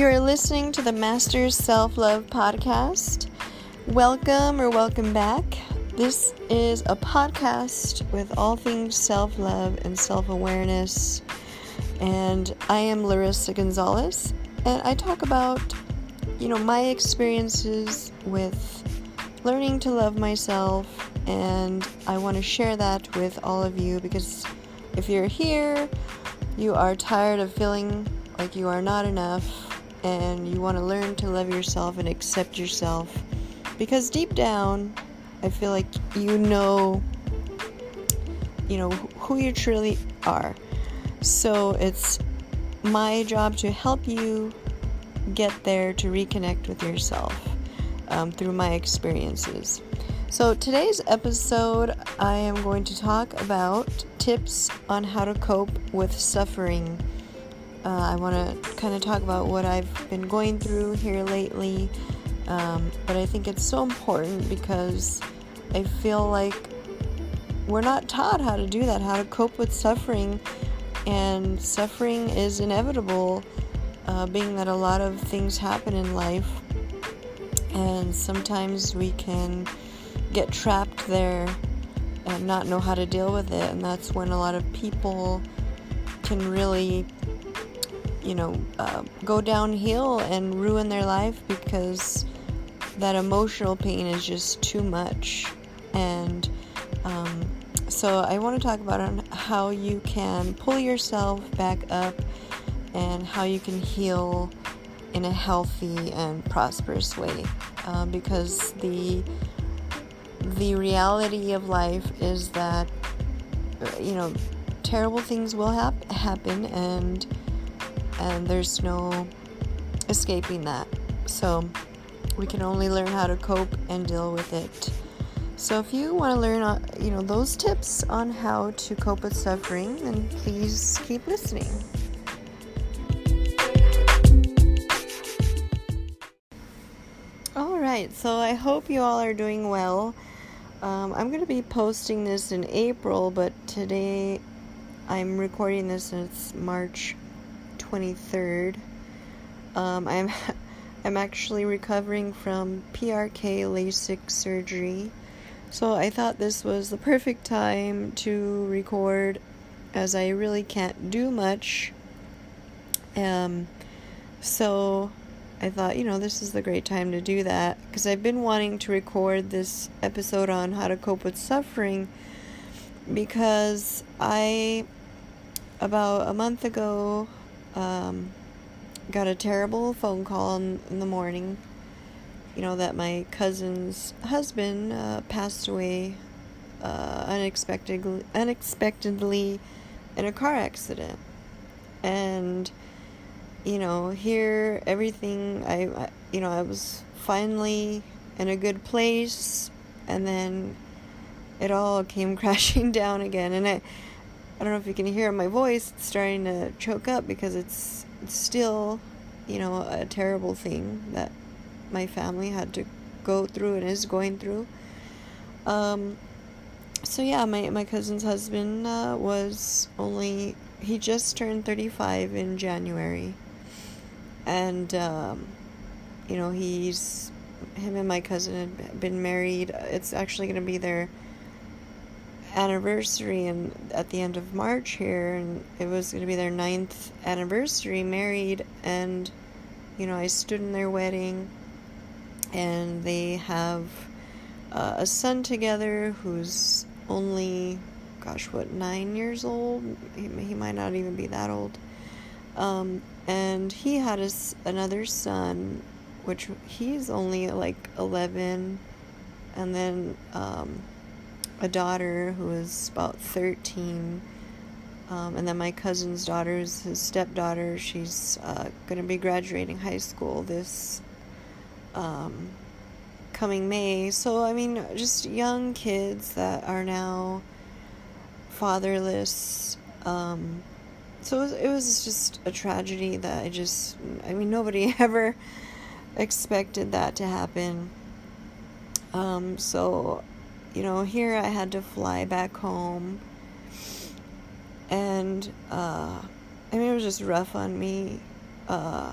You're listening to the Masters Self Love Podcast. Welcome or welcome back. This is a podcast with all things self love and self awareness. And I am Larissa Gonzalez, and I talk about, you know, my experiences with learning to love myself, and I want to share that with all of you because if you're here, you are tired of feeling like you are not enough and you want to learn to love yourself and accept yourself. Because deep down i feel like you know you know who you truly are. So it's my job to help you get there to reconnect with yourself um, through my experiences. So today's episode i am going to talk about tips on how to cope with suffering uh, I want to kind of talk about what I've been going through here lately. Um, but I think it's so important because I feel like we're not taught how to do that, how to cope with suffering. And suffering is inevitable, uh, being that a lot of things happen in life. And sometimes we can get trapped there and not know how to deal with it. And that's when a lot of people can really you know, uh, go downhill and ruin their life because that emotional pain is just too much. And um, so I want to talk about how you can pull yourself back up and how you can heal in a healthy and prosperous way. Uh, because the the reality of life is that you know terrible things will hap- happen and and there's no escaping that. So we can only learn how to cope and deal with it. So if you want to learn, uh, you know, those tips on how to cope with suffering, then please keep listening. All right, so I hope you all are doing well. Um, I'm going to be posting this in April, but today I'm recording this and it's March 23rd. Um, I'm I'm actually recovering from PRK LASIK surgery. So I thought this was the perfect time to record as I really can't do much. Um so I thought, you know, this is the great time to do that because I've been wanting to record this episode on how to cope with suffering because I about a month ago um, got a terrible phone call in, in, the morning. You know that my cousin's husband uh, passed away uh, unexpectedly, unexpectedly in a car accident, and you know here everything I, I you know I was finally in a good place, and then it all came crashing down again, and I I don't know if you can hear my voice. It's starting to choke up because it's, it's still, you know, a terrible thing that my family had to go through and is going through. Um, so yeah, my my cousin's husband uh, was only he just turned 35 in January, and um, you know he's him and my cousin had been married. It's actually going to be their anniversary and at the end of March here and it was going to be their ninth anniversary married and you know I stood in their wedding and they have uh, a son together who's only gosh what nine years old? He, he might not even be that old. Um, and he had a, another son which he's only like 11 and then um, a daughter who is about 13. Um, and then my cousin's daughter is his stepdaughter. She's uh, going to be graduating high school this um, coming May. So, I mean, just young kids that are now fatherless. Um, so it was, it was just a tragedy that I just, I mean, nobody ever expected that to happen. Um, so you know, here I had to fly back home. And, uh, I mean, it was just rough on me. Uh,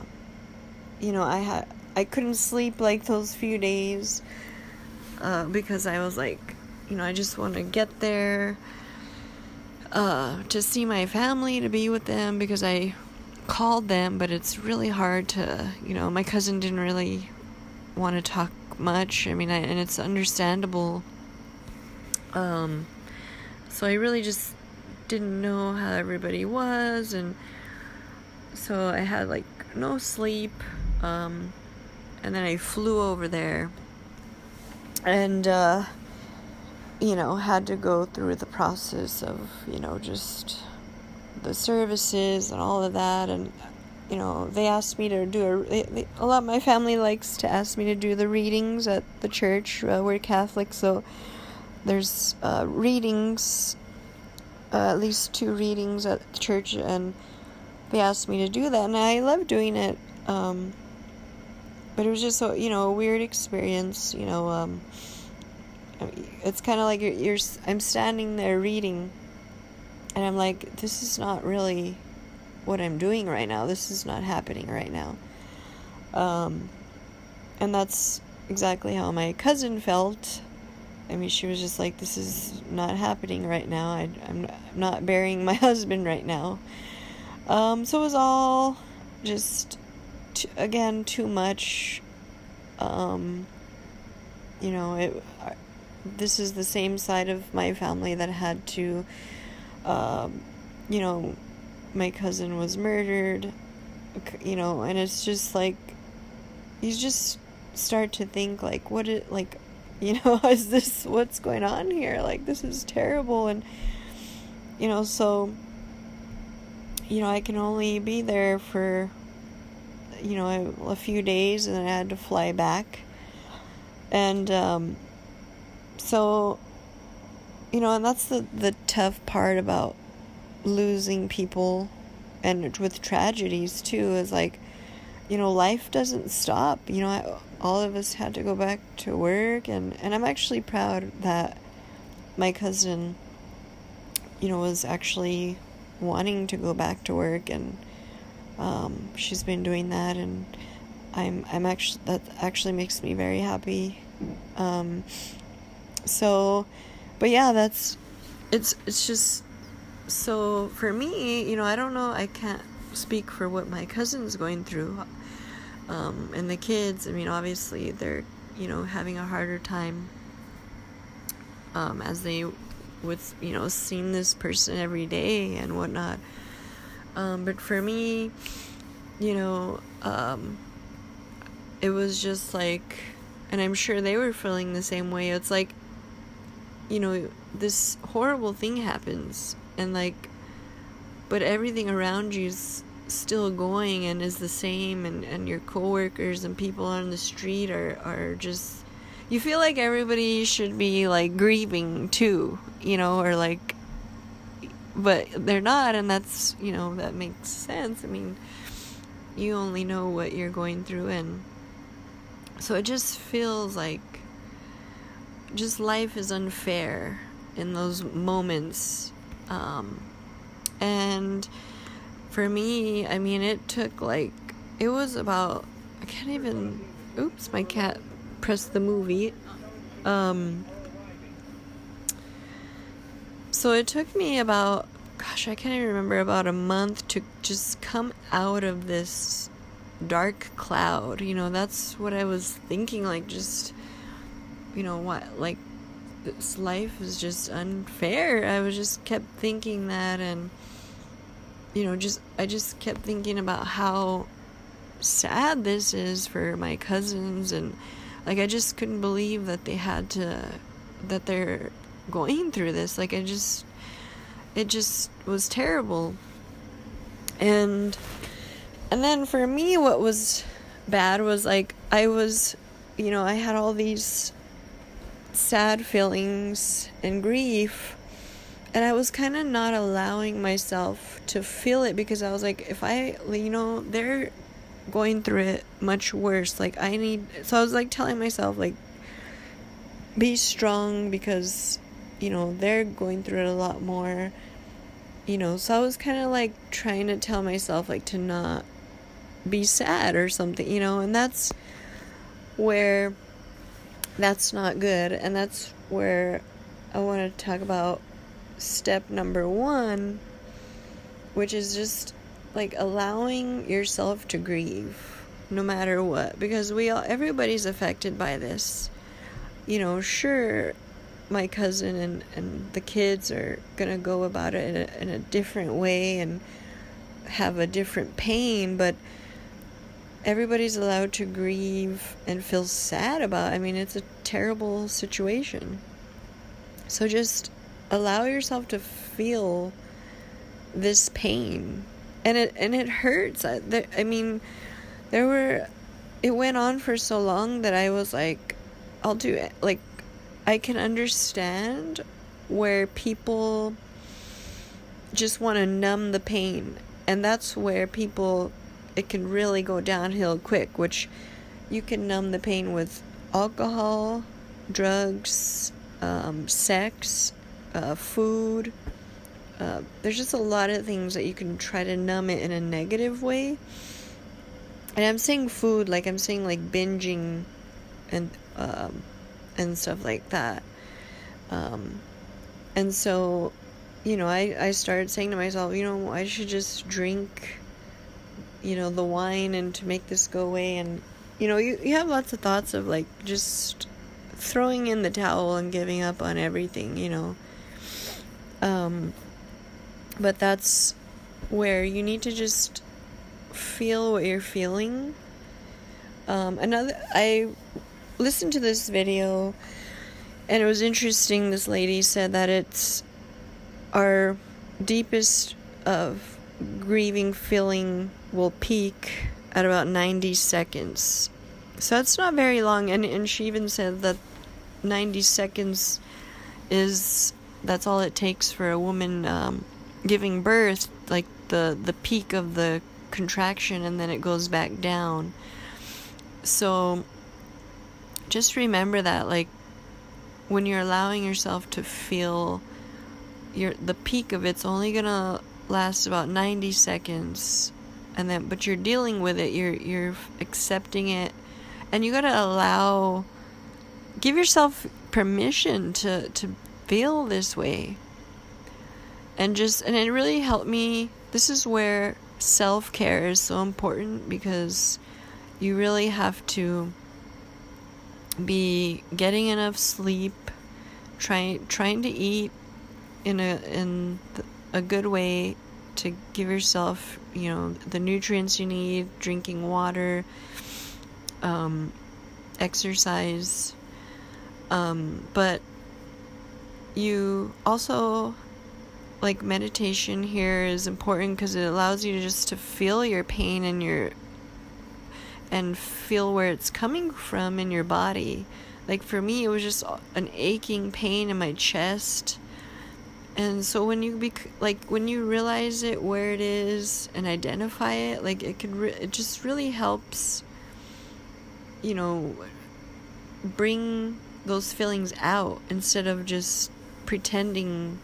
you know, I had I couldn't sleep like those few days uh, because I was like, you know, I just want to get there uh, to see my family, to be with them because I called them, but it's really hard to, you know, my cousin didn't really want to talk much. I mean, I, and it's understandable. Um, so I really just didn't know how everybody was, and so I had like no sleep. Um, and then I flew over there and uh, you know had to go through the process of you know just the services and all of that and you know they asked me to do a they, they, a lot my family likes to ask me to do the readings at the church uh, we're catholic so there's uh, readings uh, at least two readings at the church and they asked me to do that and i love doing it um, but it was just so you know a weird experience you know um, it's kind of like you're, you're i'm standing there reading and i'm like this is not really what i'm doing right now. This is not happening right now. Um, and that's exactly how my cousin felt i mean she was just like this is not happening right now. I, i'm not burying my husband right now. Um, so it was all just too, again too much. Um, you know it this is the same side of my family that had to um, you know my cousin was murdered you know and it's just like you just start to think like what it like you know is this what's going on here like this is terrible and you know so you know i can only be there for you know, a, a few days and I had to fly back. And um, so, you know, and that's the, the tough part about losing people and with tragedies too is like, you know, life doesn't stop. You know, I, all of us had to go back to work, and, and I'm actually proud that my cousin, you know, was actually wanting to go back to work and um, she's been doing that, and I'm I'm actually that actually makes me very happy. Um, so, but yeah, that's it's it's just so for me, you know, I don't know, I can't speak for what my cousin's going through. Um, and the kids, I mean, obviously they're, you know, having a harder time um, as they with, you know, seeing this person every day and whatnot. Um, but for me, you know, um, it was just like, and I'm sure they were feeling the same way. It's like, you know, this horrible thing happens, and like, but everything around you's still going and is the same, and, and your coworkers and people on the street are, are just, you feel like everybody should be like grieving too, you know, or like but they're not and that's you know that makes sense. I mean you only know what you're going through and so it just feels like just life is unfair in those moments. Um, and for me i mean it took like it was about i can't even oops my cat pressed the movie um, so it took me about, gosh, I can't even remember, about a month to just come out of this dark cloud. You know, that's what I was thinking. Like, just, you know, what, like, this life is just unfair. I was just kept thinking that, and, you know, just, I just kept thinking about how sad this is for my cousins, and, like, I just couldn't believe that they had to, that they're going through this. Like I just it just was terrible. And and then for me what was bad was like I was you know, I had all these sad feelings and grief and I was kind of not allowing myself to feel it because I was like if I you know, they're going through it much worse. Like I need so I was like telling myself like be strong because you know, they're going through it a lot more. You know, so I was kind of like trying to tell myself like to not be sad or something, you know, and that's where that's not good. And that's where I want to talk about step number one, which is just like allowing yourself to grieve no matter what. Because we all everybody's affected by this. You know sure my cousin and, and the kids are gonna go about it in a, in a different way and have a different pain but everybody's allowed to grieve and feel sad about i mean it's a terrible situation. So just allow yourself to feel this pain. And it and it hurts. I, there, I mean there were it went on for so long that I was like I'll do it. Like I can understand where people just want to numb the pain. And that's where people it can really go downhill quick which you can numb the pain with alcohol drugs um, sex uh, food. Uh, there's just a lot of things that you can try to numb it in a negative way. And I'm saying food, like I'm saying like binging and um, and stuff like that. Um, and so, you know, I, I started saying to myself, you know, I should just drink, you know, the wine and to make this go away. And, you know, you, you have lots of thoughts of like just throwing in the towel and giving up on everything, you know. Um, but that's where you need to just feel what you're feeling. Um, another, I listened to this video and it was interesting. This lady said that it's our deepest of grieving feeling will peak at about 90 seconds. So that's not very long. And, and she even said that 90 seconds is that's all it takes for a woman um, giving birth, like the the peak of the contraction, and then it goes back down. So just remember that, like when you're allowing yourself to feel your the peak of it's only gonna last about 90 seconds and then but you're dealing with it you're you're accepting it and you got to allow give yourself permission to to feel this way. And just, and it really helped me. This is where self care is so important because you really have to be getting enough sleep, trying trying to eat in a in a good way to give yourself, you know, the nutrients you need, drinking water, um, exercise, um, but you also like meditation here is important because it allows you just to feel your pain and your and feel where it's coming from in your body. Like for me it was just an aching pain in my chest. And so when you be like when you realize it where it is and identify it like it could re- it just really helps you know bring those feelings out instead of just pretending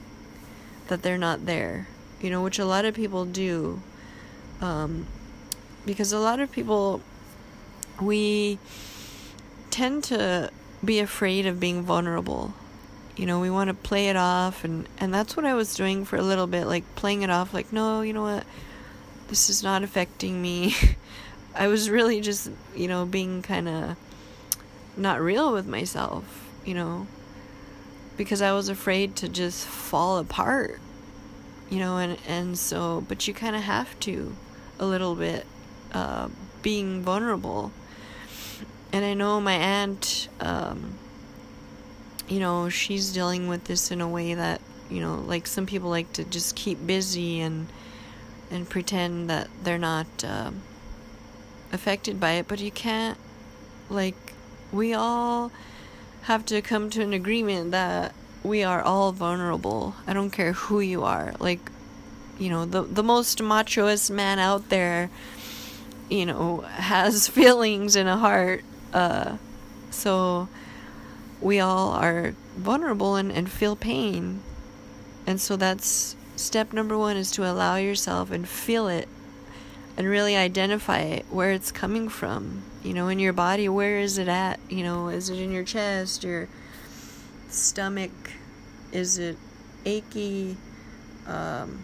that they're not there, you know, which a lot of people do. Um, because a lot of people, we tend to be afraid of being vulnerable. You know, we want to play it off, and, and that's what I was doing for a little bit, like playing it off, like, no, you know what, this is not affecting me. I was really just, you know, being kind of not real with myself, you know because I was afraid to just fall apart, you know, and, and so, but you kind of have to a little bit, uh, being vulnerable. And I know my aunt, um, you know, she's dealing with this in a way that, you know, like some people like to just keep busy and, and pretend that they're not, um, affected by it, but you can't, like, we all, have to come to an agreement that we are all vulnerable. I don't care who you are. Like, you know, the the most machoist man out there, you know, has feelings and a heart. Uh, so we all are vulnerable and, and feel pain. And so that's step number one is to allow yourself and feel it. And really identify it, where it's coming from. You know, in your body, where is it at? You know, is it in your chest, your stomach? Is it achy, um,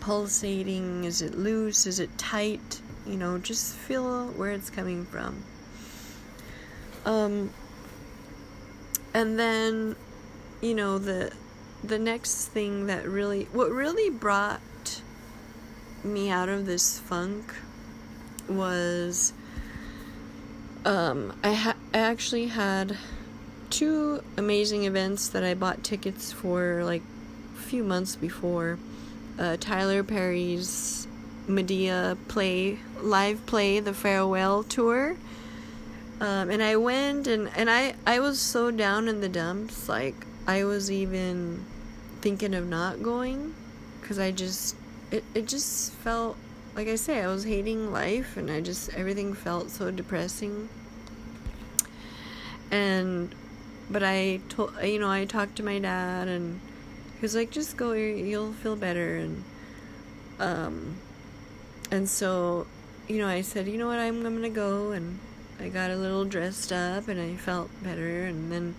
pulsating? Is it loose? Is it tight? You know, just feel where it's coming from. Um, and then, you know, the the next thing that really, what really brought me out of this funk was um, I, ha- I actually had two amazing events that I bought tickets for like a few months before. Uh, Tyler Perry's Madea play live play the farewell tour. Um, and I went and, and I, I was so down in the dumps like I was even thinking of not going because I just it, it just felt like I say, I was hating life and I just everything felt so depressing. And but I told you know, I talked to my dad and he was like, just go, you'll feel better. And um and so you know, I said, you know what, I'm, I'm gonna go. And I got a little dressed up and I felt better. And then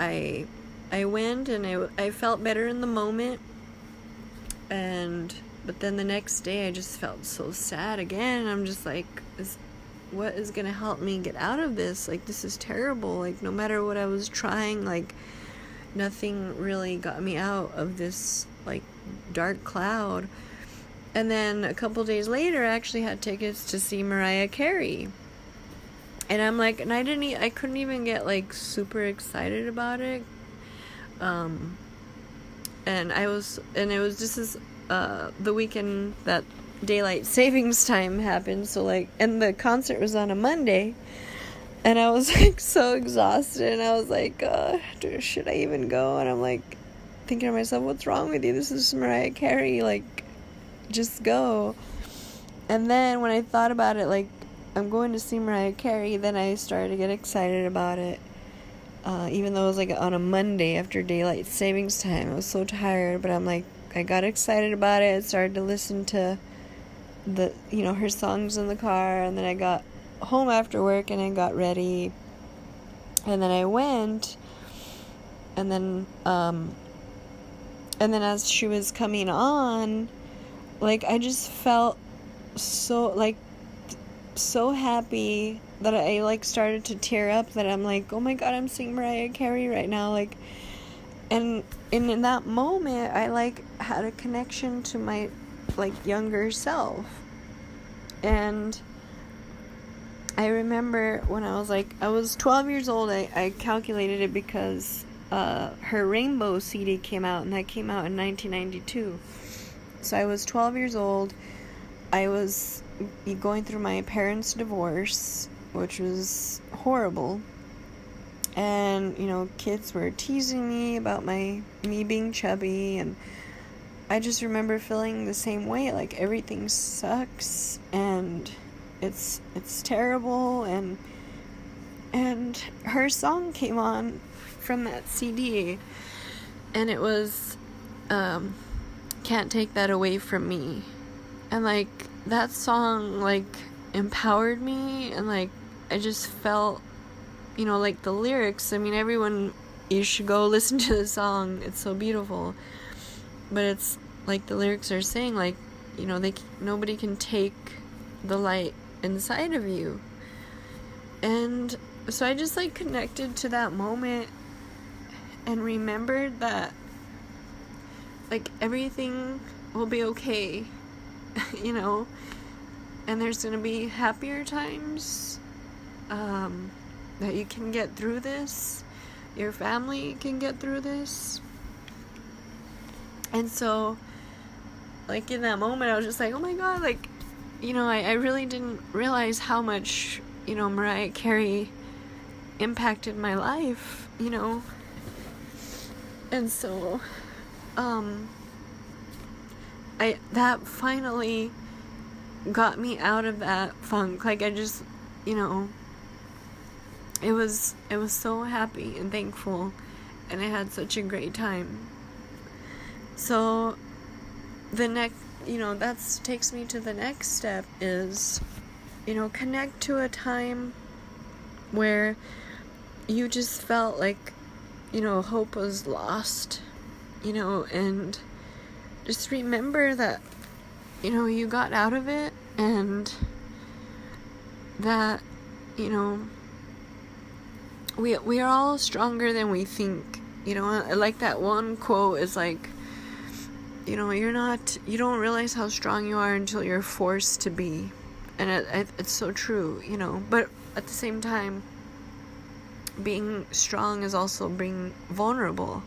I I went and I, I felt better in the moment. And but then the next day I just felt so sad again. I'm just like, is, what is gonna help me get out of this? Like, this is terrible. Like, no matter what I was trying, like, nothing really got me out of this, like, dark cloud. And then a couple days later, I actually had tickets to see Mariah Carey. And I'm like, and I didn't, I couldn't even get, like, super excited about it. Um, and I was, and it was just this uh, the weekend that daylight savings time happened. So like, and the concert was on a Monday, and I was like so exhausted, and I was like, uh, should I even go? And I'm like thinking to myself, what's wrong with you? This is Mariah Carey. Like, just go. And then when I thought about it, like I'm going to see Mariah Carey, then I started to get excited about it. Uh, even though it was like on a Monday after daylight savings time, I was so tired, but I'm like, I got excited about it. Started to listen to the you know her songs in the car, and then I got home after work and I got ready, and then I went, and then um, and then as she was coming on, like I just felt so like so happy that I like started to tear up that I'm like, oh my god, I'm seeing Mariah Carey right now, like and and in that moment i like had a connection to my like younger self. And i remember when i was like i was 12 years old i, I calculated it because uh, her rainbow cd came out and that came out in 1992 so i was 12 years old. I was going through my parents divorce which was horrible and you know kids were teasing me about my me being chubby and i just remember feeling the same way like everything sucks and it's it's terrible and and her song came on from that cd and it was um can't take that away from me. And like that song like empowered me and like i just felt you know, like the lyrics, I mean, everyone, you should go listen to the song. It's so beautiful. But it's like the lyrics are saying, like, you know, they nobody can take the light inside of you. And so I just like connected to that moment and remembered that like everything will be okay, you know, and there's to be happier times. Um, that you can get through this, your family can get through this. And so, like, in that moment, I was just like, oh my god, like, you know, I, I really didn't realize how much, you know, Mariah Carey impacted my life, you know. And so, um, I, that finally got me out of that funk. Like, I just, you know, it was it was so happy and thankful and I had such a great time. So the next you know, that's takes me to the next step is, you know, connect to a time where you just felt like, you know, hope was lost, you know, and just remember that, you know, you got out of it and that, you know, we we are all stronger than we think. You know, like that one quote is like, you know, you're not, you don't realize how strong you are until you're forced to be, and it, it, it's so true. You know, but at the same time, being strong is also being vulnerable.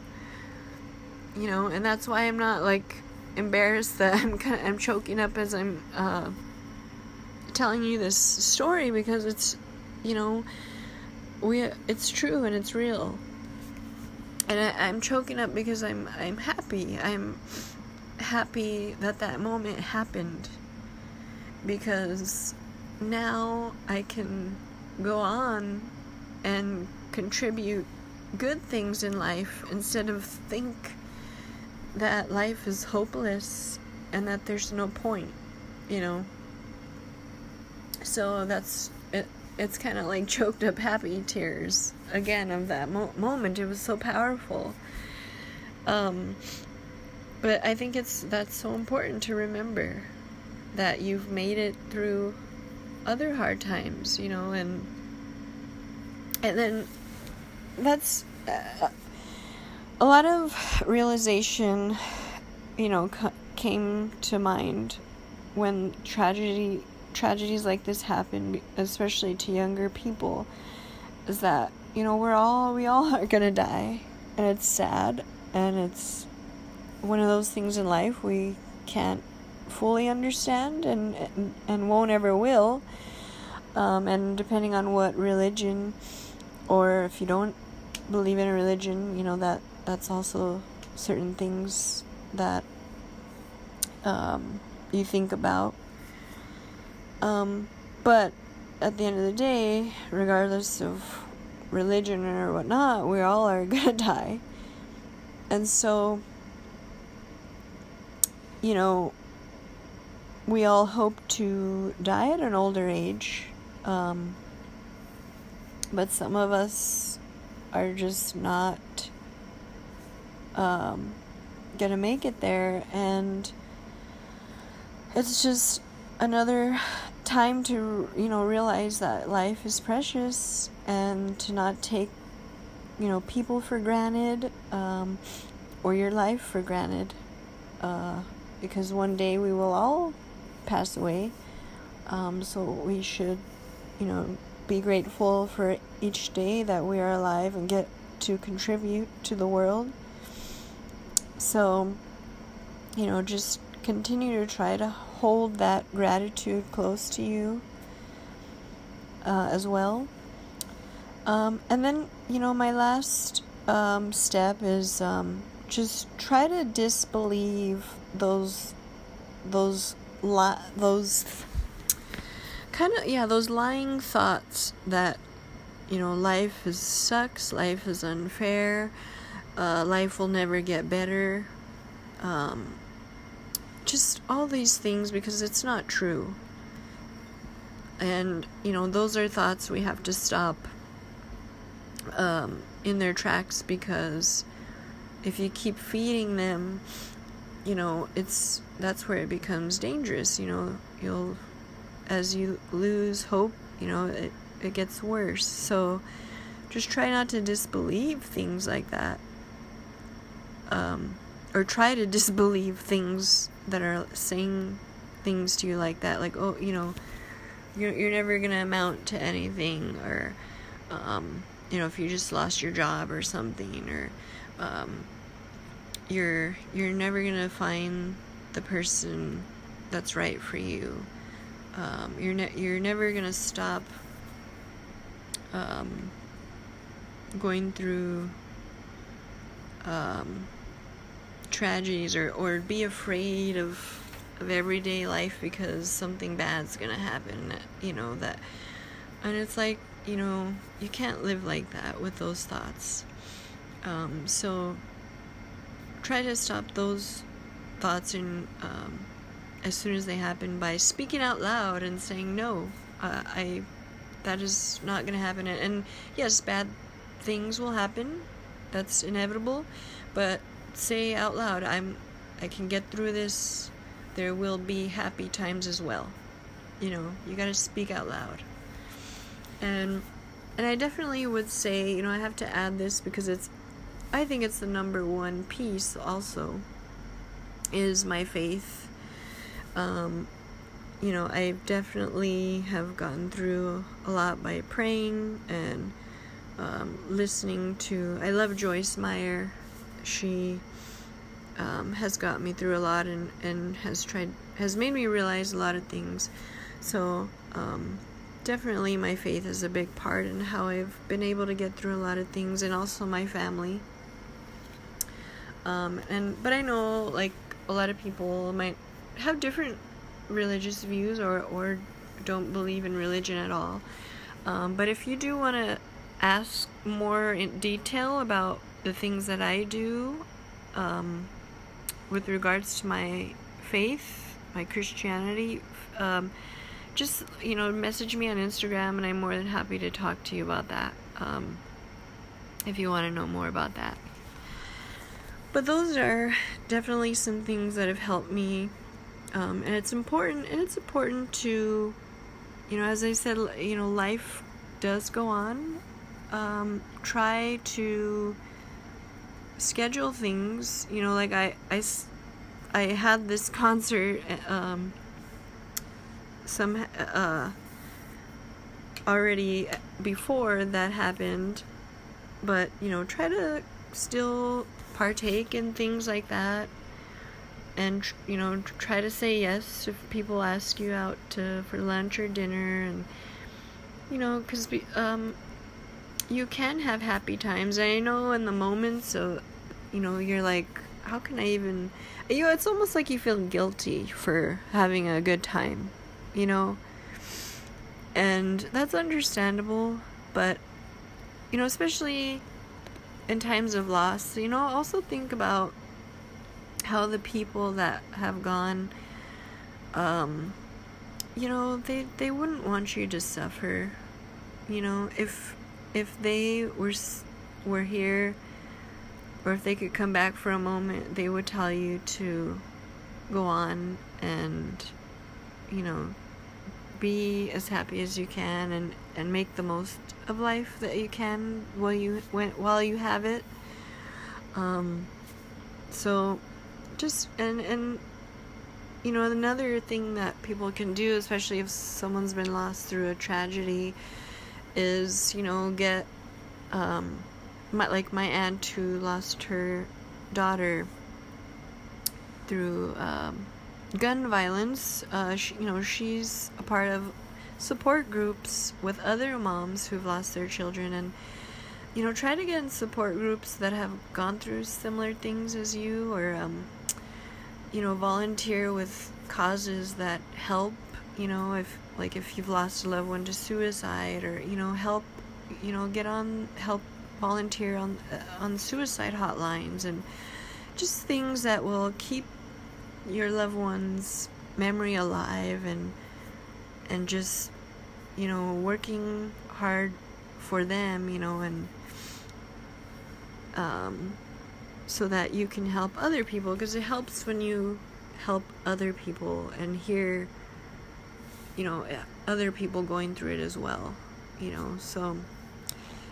You know, and that's why I'm not like embarrassed that I'm kind of, I'm choking up as I'm uh, telling you this story because it's, you know we it's true and it's real. And I, i'm choking up because i'm i'm happy. I'm happy that that moment happened. Because now i can go on and contribute good things in life instead of think that life is hopeless and that there's no point you know? So that's it's kind of like choked up happy tears again of that mo- moment. It was so powerful. Um, but I think it's that's so important to remember that you've made it through other hard times, you know, and and then that's uh, a lot of realization, you know, c- came to mind when tragedy tragedies like this happen, especially to younger people, is that you know we're all we all are gonna die, and it's sad, and it's one of those things in life we can't fully understand and and, and won't ever will. Um, and depending on what religion, or if you don't believe in a religion, you know that that's also certain things that um, you think about um, but at the end of the day, regardless of religion or whatnot, we all are gonna die. And so, you know, we all hope to die at an older age. Um, but some of us are just not um, gonna make it there. And it's just another time to you know realize that life is precious and to not take you know people for granted um, or your life for granted uh, because one day we will all pass away. Um, so we should you know be grateful for each day that we are alive and get to contribute to the world. So you know just continue to try to hold that gratitude close to you uh, as well. Um, and then, you know, my last um, step is um, just try to disbelieve those those li- those kind of yeah those lying thoughts that you know life is sucks life is unfair uh, life will never get better um, just all these things because it's not true. And, you know, those are thoughts we have to stop um, in their tracks because if you keep feeding them, you know, it's that's where it becomes dangerous. You know, you'll, as you lose hope, you know, it, it gets worse. So just try not to disbelieve things like that. Um, or try to disbelieve things that are saying things to you like that like oh you know you're, you're never gonna amount to anything or um, you know if you just lost your job or something or um, you're you're never gonna find the person that's right for you. Um, you're ne- you're never gonna stop um, going through um, tragedies or, or be afraid of of everyday life because something bad's gonna happen you know that and it's like you know you can't live like that with those thoughts um, so try to stop those thoughts um, as soon as they happen by speaking out loud and saying no. Uh, I that is not going to happen. And yes, bad things will happen. That's inevitable. But say out loud, I'm I can get through this. There will be happy times as well. You know, you got to speak out loud. And and I definitely would say, you know, I have to add this because it's I think it's the number one piece also is my faith. Um, you know, I definitely have gotten through a lot by praying and um, listening to. I love Joyce Meyer. She um, has got me through a lot and, and has tried has made me realize a lot of things. So um, definitely my faith is a big part in how I've been able to get through a lot of things, and also my family. Um, and but I know like a lot of people might have different religious views or or don't believe in religion at all. Um, but if you do want to ask more in detail about the things that I do um, with regards to my faith, my Christianity, um, just you know message me on Instagram, and I'm more than happy to talk to you about that. Um, if you want to know more about that. But those are definitely some things that have helped me. Um, and it's important, and it's important to, you know, as I said, you know, life does go on. Um, try to schedule things, you know, like I, I, I had this concert, um, some, uh, already before that happened, but, you know, try to still partake in things like that and you know try to say yes if people ask you out to for lunch or dinner and you know because um you can have happy times i know in the moment so you know you're like how can i even you know it's almost like you feel guilty for having a good time you know and that's understandable but you know especially in times of loss, you know, also think about how the people that have gone, um, you know, they they wouldn't want you to suffer. You know, if if they were were here, or if they could come back for a moment, they would tell you to go on and, you know, be as happy as you can and and make the most of life that you can while you when, while you have it. Um, so just and and you know another thing that people can do, especially if someone's been lost through a tragedy, is you know get um, my, like my aunt who lost her daughter through um, gun violence. Uh, she, you know she's a part of support groups with other moms who've lost their children and you know try to get in support groups that have gone through similar things as you or um, you know volunteer with causes that help you know if like if you've lost a loved one to suicide or you know help you know get on help volunteer on uh, on suicide hotlines and just things that will keep your loved one's memory alive and and just you know working hard for them you know and um, so that you can help other people because it helps when you help other people and hear you know other people going through it as well you know so.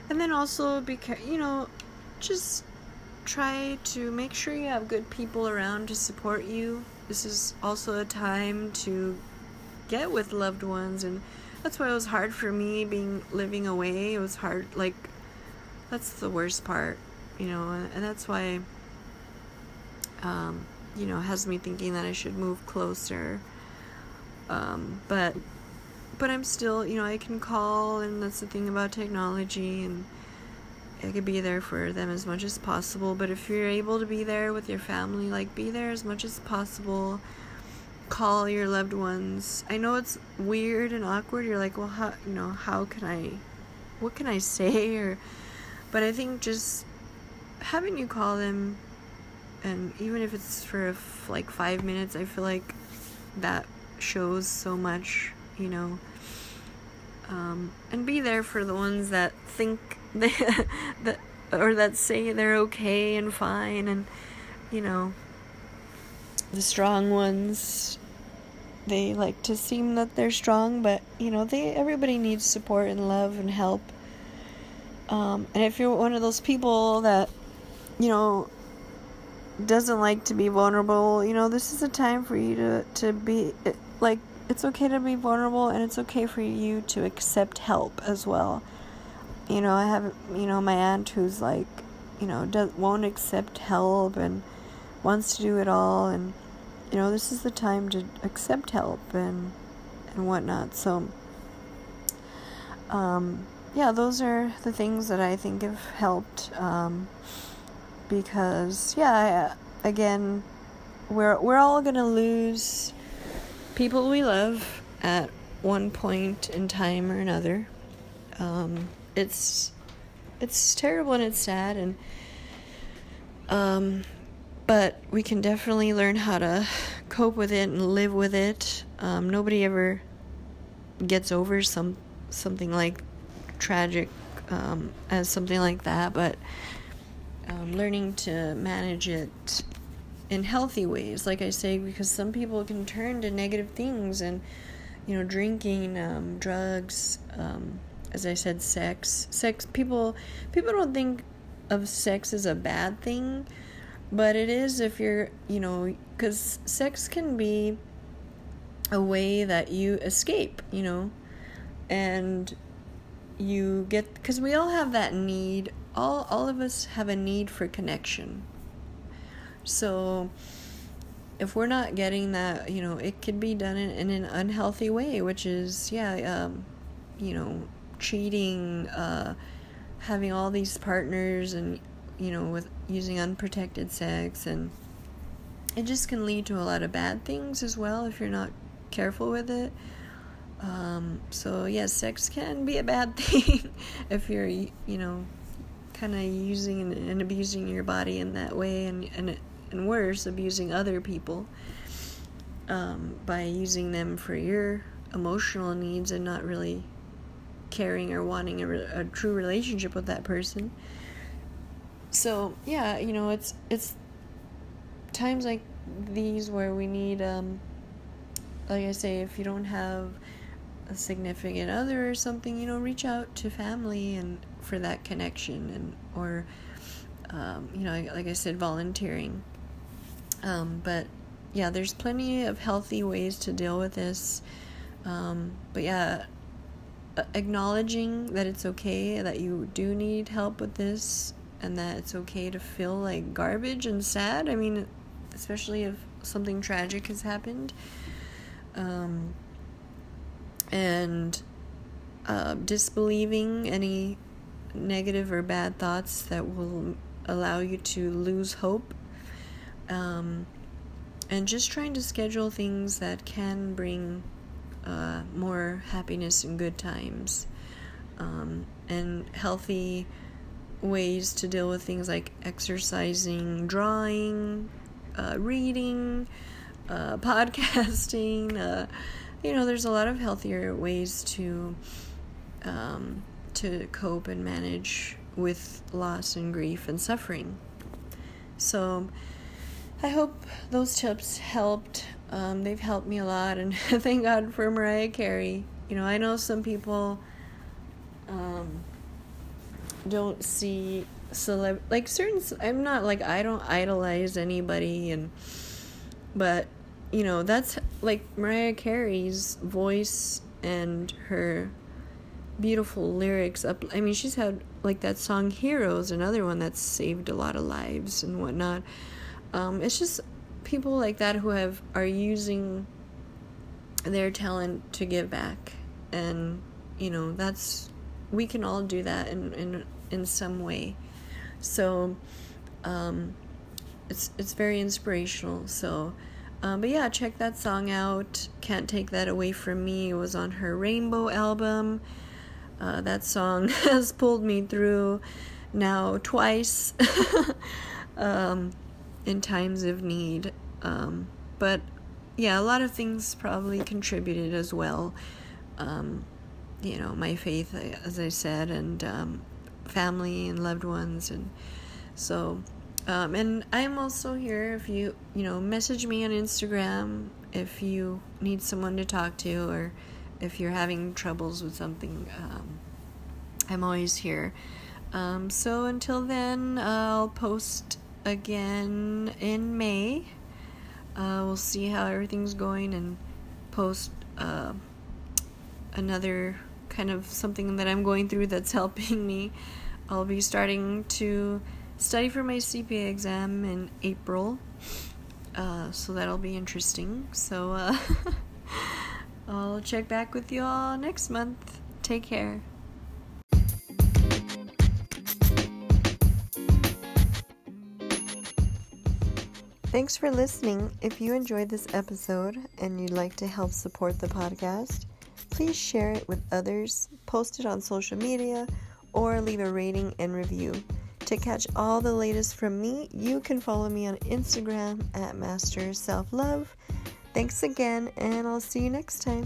And then also because you know just try to make sure you have good people around to support you. This is also a time to get with loved ones and that's why it was hard for me being living away. It was hard like that's the worst part you know and that's why um, you know has me thinking that I should move closer um, but but I'm still you know I can call and that's the thing about technology and I could be there for them as much as possible but if you're able to be there with your family like be there as much as possible call your loved ones. I know it's weird and awkward. You're like, well, how you know how can I, what can I say or, but I think just having you call them, and even if it's for like five minutes, I feel like that shows so much, you know. Um, and be there for the ones that think they that or that say they're okay and fine and you know the strong ones they like to seem that they're strong but you know they everybody needs support and love and help um, and if you're one of those people that you know doesn't like to be vulnerable you know this is a time for you to to be like it's okay to be vulnerable and it's okay for you to accept help as well. You know i have you know my aunt who's like you know does won't accept help and wants to do it all and you know this is the time to accept help and and whatnot. So um yeah those are the things that i think have helped um because yeah I, again we're we're all gonna lose people we love at one point in time or another. Um it's it's terrible and it's sad and um but we can definitely learn how to cope with it and live with it. Um, nobody ever gets over some something like tragic um, as something like that but um, learning to manage it in healthy ways like i say because some people can turn to negative things and you know drinking um, drugs um, as I said, sex. Sex people people don't think of sex as a bad thing, but it is if you're, you know, cuz sex can be a way that you escape, you know. And you get cuz we all have that need. All all of us have a need for connection. So if we're not getting that, you know, it could be done in, in an unhealthy way, which is, yeah, um, you know, cheating, uh, having all these partners, and you know, with using unprotected sex, and it just can lead to a lot of bad things as well if you're not careful with it. Um, so yes, sex can be a bad thing if you're, you know, kind of using and, abusing your body in that way, and and worse, abusing other people um, by using them for your emotional needs and not really caring or wanting a, re- a true relationship with that person. So yeah, you know, it's it's times like these where we need, um, like I say, if you don't have a significant other or something, you know, reach out to family and for that connection and or um, you know, like I said, volunteering. Um, but yeah, there's plenty of healthy ways to deal with this. Um, but yeah, acknowledging that it's okay that you do need help with this and that it's okay to feel like garbage and sad. I mean, especially if something tragic has happened. Um, and uh, disbelieving any negative or bad thoughts that will allow you to lose hope. Um, and just trying to schedule things that can bring uh, more happiness and good times, um, and healthy ways to deal with things like exercising, drawing, uh, reading, uh, podcasting. Uh, you know, there's a lot of healthier ways to um, to cope and manage with loss and grief and suffering. So, I hope those tips helped um, they've helped me a lot, and thank God for Mariah Carey. You know, I know some people um, don't see celeb like certain. I'm not like I don't idolize anybody, and but you know that's like Mariah Carey's voice and her beautiful lyrics up i mean she's had like that song heroes another one that's saved a lot of lives and whatnot um, it's just people like that who have are using their talent to give back. And you know that's we can all do that in in in some way. So um it's it's very inspirational. So um, but yeah check that song out. Can't take that away from me it was on her rainbow album. Uh, that song has pulled me through now twice. Um, in times of need. Um, but yeah, a lot of things probably contributed as well. Um, you know, my faith, as I said, and um, family and loved ones, and so. Um, and I'm also here if you you know message me on Instagram if you need someone to talk to or if you're having troubles with something. Um, I'm always here. Um, so until then, I'll post again in May. Uh, we'll see how everything's going and post uh, another kind of something that I'm going through that's helping me. I'll be starting to study for my CPA exam in April. Uh, so that'll be interesting. So uh, I'll check back with you all next month. Take care. Thanks for listening. If you enjoyed this episode and you'd like to help support the podcast, please share it with others, post it on social media, or leave a rating and review. To catch all the latest from me, you can follow me on Instagram at Master Self Love. Thanks again, and I'll see you next time.